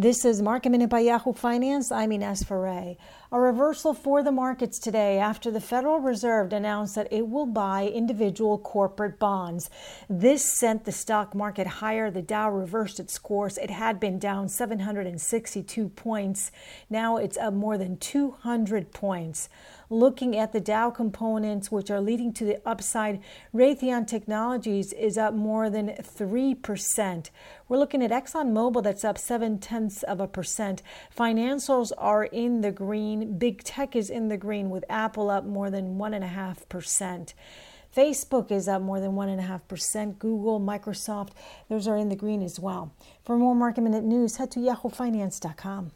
This is Market Minute by Yahoo Finance. I'm Ines Ferre. A reversal for the markets today after the Federal Reserve announced that it will buy individual corporate bonds. This sent the stock market higher. The Dow reversed its course. It had been down 762 points. Now it's up more than 200 points looking at the Dow components, which are leading to the upside, Raytheon Technologies is up more than 3%. We're looking at ExxonMobil that's up 7 tenths of a percent. Financials are in the green. Big tech is in the green with Apple up more than 1.5%. Facebook is up more than 1.5%. Google, Microsoft, those are in the green as well. For more market minute news, head to yahoofinance.com.